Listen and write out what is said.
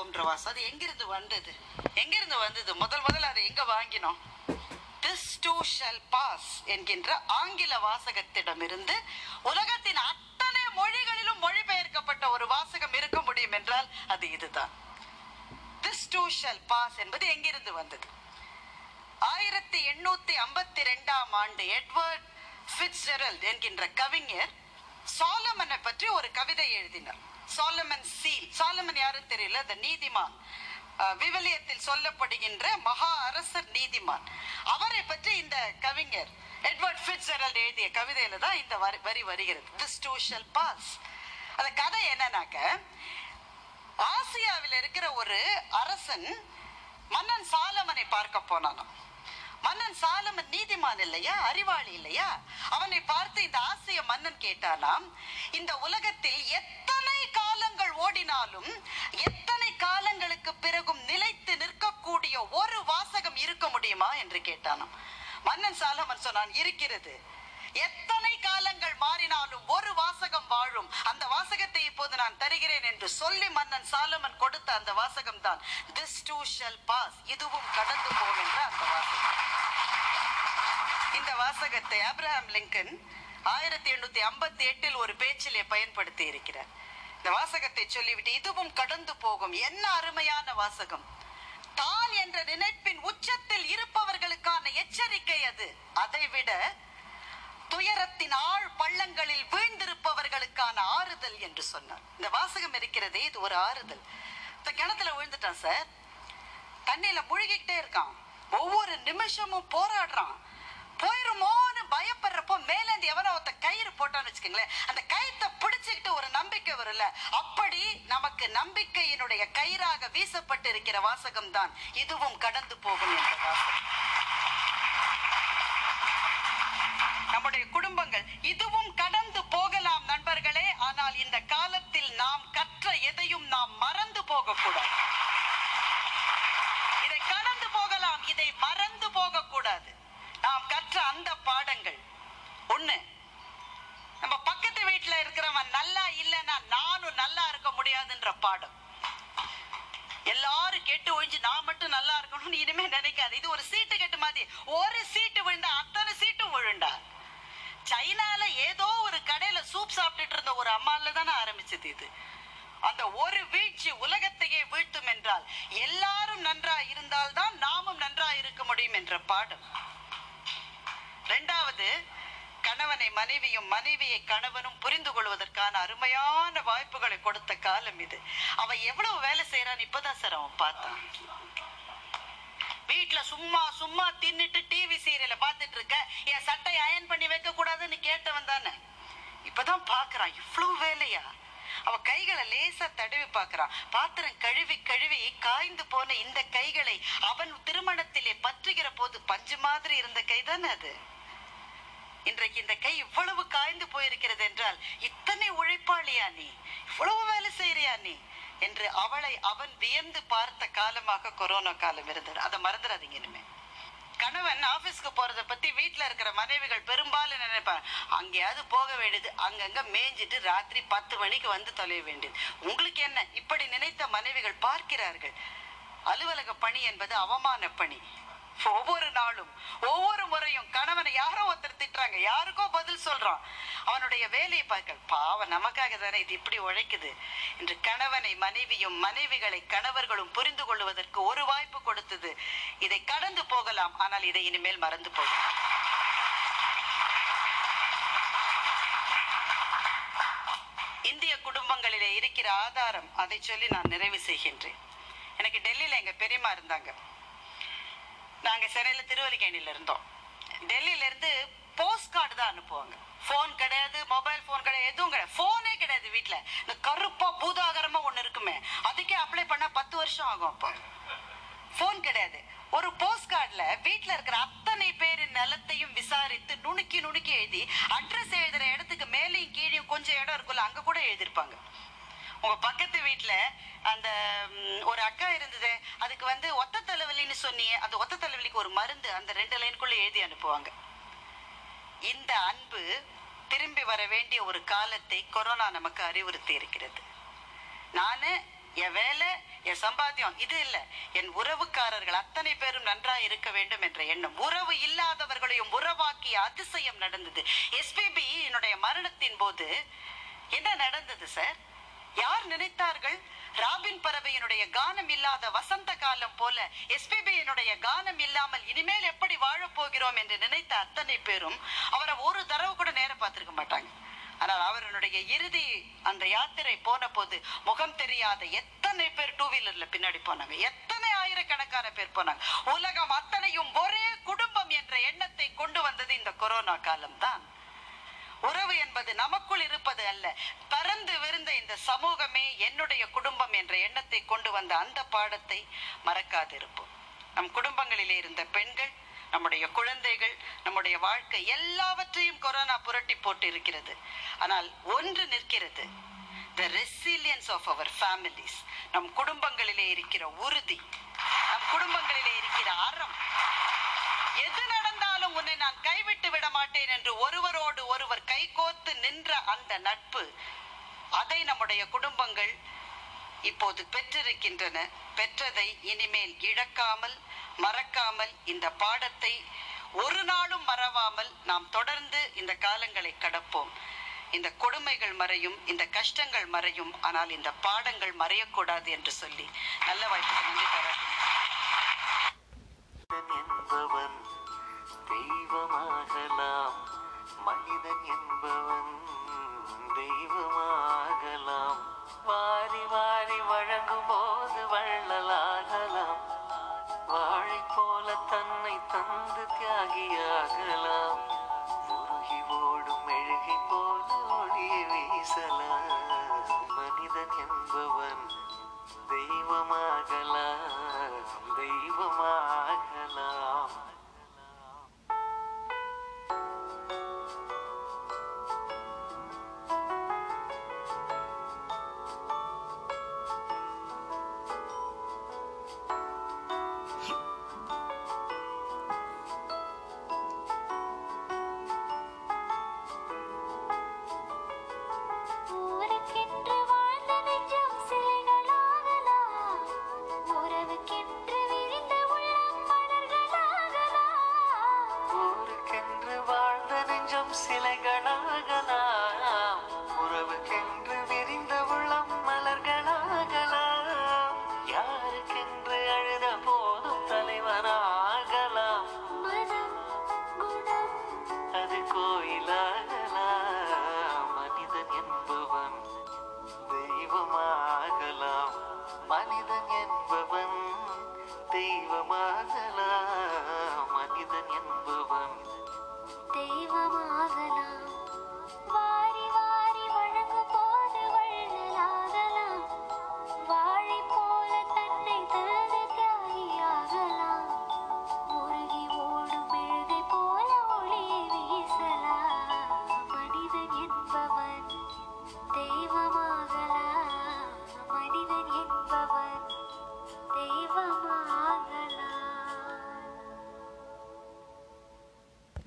போன்ற வாசம் அது எங்கிருந்து வந்தது? எங்கிருந்து வந்தது? முதல் முதல்ல அதை எங்க வாங்கினோம்? திஸ் டூ ஷல் பாஸ் என்கின்ற ஆங்கில வாசகத்திடமிருந்து உலகத்தின் அத்தனை மொழிகளிலும் மொழிபெயர்க்கப்பட்ட ஒரு வாசகம் இருக்க முடியும் என்றால் அது இதுதான். திஸ் டூ ஷல் பாஸ் என்பது எங்கிருந்து வந்தது? ஆயிரத்தி எண்ணூத்தி ஐம்பத்தி ரெண்டாம் ஆண்டு எட்வர்ட் ஃபிட்ஸ்ஜெரல்ட் என்கின்ற கவிஞர் சாலமனை பற்றி ஒரு கவிதை எழுதினார். சாலமன் சீல். சாலமன் யாரும் தெரியல? த நீதிமான். விவிலியத்தில் சொல்லப்படுகின்ற மகா அரசர் நீதிமான். அவரை பற்றி இந்த கவிஞர் எட்வர்ட் ஃபிட்ஸ்ஜெரல்ட் எழுதிய கவிதையில தான் இந்த வரி வரி வருகிறது. திஸ் டூ ஷல் பாஸ் அந்த கதை என்னன்னாக்க ஆசியாவில் இருக்கிற ஒரு அரசன் மன்னன் சாலமனை பார்க்க போனானாம். மன்னன் சாலமன் நீதிமான் இல்லையா? அறிவாளி இல்லையா? அவனை பார்த்து இந்த ஆசிய மன்னன் கேட்டானாம் இந்த உலகத்தில் எத்தனை காலங்கள் ஓடினாலும் எத்தனை காலங்களுக்கு பிறகும் நிலைத்து நிற்கக்கூடிய ஒரு வாசகம் இருக்க முடியுமா? என்று கேட்டானாம். மன்னன் சாலமன் சொன்னான் இருக்கிறது. எத்தனை காலங்கள் மாறினாலும் ஒரு வாசகம் வாழும். அந்த வாசகத்தை இப்போது நான் தருகிறேன் என்று சொல்லி மன்னன் சாலமன் கொடுத்த அந்த வாசகம் தான் திஸ் டூ ஷல் பாஸ் இதுவும் கடந்து வாசகத்தை ஆப்ரஹாம் லிங்கன் ஆயிரத்தி எண்ணூத்தி ஐம்பத்தி எட்டில் ஒரு பேச்சிலே பயன்படுத்தி இருக்கிறார். இந்த வாசகத்தை சொல்லிவிட்டு இதுவும் கடந்து போகும். என்ன அருமையான வாசகம். தான் என்ற நினைப்பின் உச்சத்தில் இருப்பவர்களுக்கான எச்சரிக்கை அது. அதைவிட துயரத்தின் ஆழ் பள்ளங்களில் வீழ்ந்திருப்பவர்களுக்கான ஆறுதல் என்று சொன்னார். இந்த வாசகம் இருக்கிறதே இது ஒரு ஆறுதல். இந்த கிணத்துல விழுந்துட்டான் சார். தண்ணியில முழுகிக்கிட்டே இருக்கான். ஒவ்வொரு நிமிஷமும் போராடுறான். வச்சுக்கோங்களேன். அந்த கயித்தை பிடிச்சுக்கிட்டு ஒரு நம்பிக்கை வரும்ல. அப்படி நமக்கு நம்பிக்கையினுடைய கயிறாக வீசப்பட்டு இருக்கிற வாசகம் தான் இதுவும் கடந்து போகும் என்ற வாசகம். நம்முடைய குடும்பங்கள் இதுவும் கடந்து போகலாம் நண்பர்களே. ஆனால் இந்த காலத்தில் நாம் கற்ற எதையும் நாம் மறந்து போகக்கூடாது. இதை கடந்து போகலாம் இதை மறந்து போகக்கூடாது. நாம் கற்ற அந்த பாடங்கள். ஒன்று நம்ம பக்கத்து வீட்டுல இருக்கிறவன் நல்லா இல்லைன்னா நானும் நல்லா இருக்க பாடம். எல்லாரும் கெட்டு ஒழிஞ்சு நான் மட்டும் நல்லா இருக்கணும்னு இனிமே நினைக்காது. இது ஒரு சீட்டு கட்டு மாதிரி. ஒரு சீட்டு விழுந்தா அத்தனை சீட்டும் விழுண்டா சைனால ஏதோ ஒரு கடையில சூப் சாப்பிட்டுட்டு இருந்த ஒரு அம்மால தானே ஆரம்பிச்சது இது. அந்த ஒரு வீழ்ச்சி உலகத்தையே வீழ்த்தும் என்றால் எல்லாரும் நன்றா இருந்தால்தான் நாமும் நன்றா இருக்க முடியும் என்ற பாடம். இரண்டாவது கணவனை மனைவியும் மனைவியை கணவனும் புரிந்து கொள்வதற்கு கொள்வதற்கான அருமையான வாய்ப்புகளை கொடுத்த காலம் இது. அவன் எவ்வளவு வேலை செய்யறான்னு இப்பதான் சார் அவன் பார்த்தான். வீட்டுல சும்மா சும்மா தின்னுட்டு டிவி சீரியல பாத்துட்டு இருக்க என் சட்டை அயன் பண்ணி வைக்க கூடாதுன்னு கேட்டவன் தானே. இப்பதான் பாக்குறான் இவ்வளவு வேலையா? அவ கைகளை லேசா தடவி பார்க்கறான். பாத்திரம் கழுவி கழுவி காய்ந்து போன இந்த கைகளை அவன் திருமணத்திலே பற்றுகிற போது பஞ்சு மாதிரி இருந்த கை தானே அது? இன்றைக்கு இந்த கை இவ்வளவு காய்ந்து போயிருக்கிறது என்றால் இத்தனை உழைப்பாளியா நீ? இவ்வளவு வேலை செய்யறியா நீ? என்று அவளை அவன் வியந்து பார்த்த காலமாக கொரோனா காலம் இருந்தது. அதை மறந்துடாதீங்க இனிமே. கணவன் ஆபீஸ்க்கு போறதை பத்தி வீட்டுல இருக்கிற மனைவிகள் பெரும்பாலும் நினைப்பாங்க? அங்கேயாவது போக வேண்டியது அங்கங்க மேய்ஞ்சிட்டு ராத்திரி பத்து மணிக்கு வந்து தொலைய வேண்டியது. உங்களுக்கு என்ன? இப்படி நினைத்த மனைவிகள் பார்க்கிறார்கள். அலுவலக பணி என்பது அவமான பணி. ஒவ்வொரு நாளும் ஒவ்வொரு முறையும் கணவனை யாரோ ஒருத்தர் திட்டுறாங்க. யாருக்கோ பதில் சொல்றான். அவனுடைய வேலையை பார்க்க பாவம் நமக்காக தானே இது இப்படி உழைக்குது. என்று கணவனை மனைவியும் மனைவிகளை கணவர்களும் புரிந்து கொள்வதற்கு ஒரு வாய்ப்பு கொடுத்தது. இதை கடந்து போகலாம். ஆனால் இதை இனிமேல் மறந்து போகலாம் இந்திய குடும்பங்களிலே இருக்கிற ஆதாரம் அதை சொல்லி நான் நிறைவு செய்கின்றேன். எனக்கு டெல்லியில எங்க பெரியம்மா இருந்தாங்க. நாங்க சென்னையில திருவல்லிக்கேணியில இருந்தோம். டெல்லியில இருந்து போஸ்ட் கார்டு தான் அனுப்புவாங்க. போன் கிடையாது மொபைல் போன் கிடையாது எதுவும் கிடையாது. போனே கிடையாது வீட்டில் இந்த கருப்பா பூதாகரமா ஒண்ணு இருக்குமே. அதுக்கே அப்ளை பண்ணா பத்து வருஷம் ஆகும் அப்போ. போன் கிடையாது. ஒரு போஸ்ட் கார்டில் வீட்டில் இருக்கிற அத்தனை பேரின் நிலத்தையும் விசாரித்து நுணுக்கி நுணுக்கி எழுதி அட்ரஸ் எழுதுற இடத்துக்கு மேலேயும் கீழேயும் கொஞ்சம் இடம் இருக்குல்ல அங்கே கூட எழுதியிருப்பாங்க. உங்கள் பக்கத்து வீட்டில் அந்த ஒரு அக்கா இருந்தது. அதுக்கு வந்து ஒத்த தலைவலின்னு சொன்னியே அந்த ஒத்த தலைவலிக்கு ஒரு மருந்து அந்த ரெண்டு லைனுக்குள்ள எழுதி அனுப்புவாங்க. இந்த அன்பு திரும்பி வர வேண்டிய ஒரு காலத்தை கொரோனா நமக்கு அறிவுறுத்தி இருக்கிறது. நானு என் வேலை என் சம்பாத்தியம் இது இல்ல. என் உறவுக்காரர்கள் அத்தனை பேரும் நன்றா இருக்க வேண்டும் என்ற எண்ணம். உறவு இல்லாதவர்களையும் உறவாக்கிய அதிசயம் நடந்தது. எஸ்பிபி என்னுடைய மரணத்தின் போது என்ன நடந்தது சார் யார் நினைத்தார்கள்? ராபின் பறவையினுடைய கானம் இல்லாத வசந்த காலம் போல எஸ்பிபியினுடைய கானம் இல்லாமல் இனிமேல் எப்படி வாழப்போகிறோம் என்று நினைத்த அத்தனை பேரும் அவரை ஒரு தடவை கூட நேரம் பார்த்திருக்க மாட்டாங்க. ஆனால் அவருடைய இறுதி அந்த யாத்திரை போன போது முகம் தெரியாத எத்தனை பேர் டூ வீலர்ல பின்னாடி போனாங்க. எத்தனை ஆயிரக்கணக்கான பேர் போனாங்க. உலகம் அத்தனையும் ஒரே குடும்பம் என்ற எண்ணத்தை கொண்டு வந்தது இந்த கொரோனா காலம்தான். உறவு என்பது நமக்குள் இருப்பது அல்ல. பறந்து விருந்த இந்த சமூகமே என்னுடைய குடும்பம் என்ற எண்ணத்தை கொண்டு வந்த அந்த பாடத்தை மறக்காதிருப்போம். நம் குடும்பங்களிலே இருந்த பெண்கள் நம்முடைய குழந்தைகள் நம்முடைய வாழ்க்கை எல்லாவற்றையும் கொரோனா புரட்டி போட்டு இருக்கிறது ஆனால் ஒன்று நிற்கிறது. The resilience of our families நம் குடும்பங்களிலே இருக்கிற உறுதி. நம் குடும்பங்களிலே இருக்கிற அறம். எது நடந்தாலும் உன்னை நான் கைவிட்டு விட மாட்டேன் என்று ஒருவரோடு ஒருவர் கைகோத்து நின்ற அந்த நட்பு அதை நம்முடைய குடும்பங்கள் இப்போது பெற்றிருக்கின்றன. பெற்றதை இனிமேல் இழக்காமல் மறக்காமல் இந்த பாடத்தை ஒரு நாளும் மறவாமல் நாம் தொடர்ந்து இந்த காலங்களை கடப்போம். இந்த கொடுமைகள் மறையும் இந்த கஷ்டங்கள் மறையும் ஆனால் இந்த பாடங்கள் மறையக்கூடாது என்று சொல்லி நல்ல வாய்ப்புக்கு நன்றி பாராட்டுகிறேன். வாரி வாரி வழங்கும் போது வள்ளலாகலாம். வாழை போல தன்னை தந்து தியாகியாகலாம். உருகி ஓடும் மெழுகி போல ஒளியை வீசலாம். silence.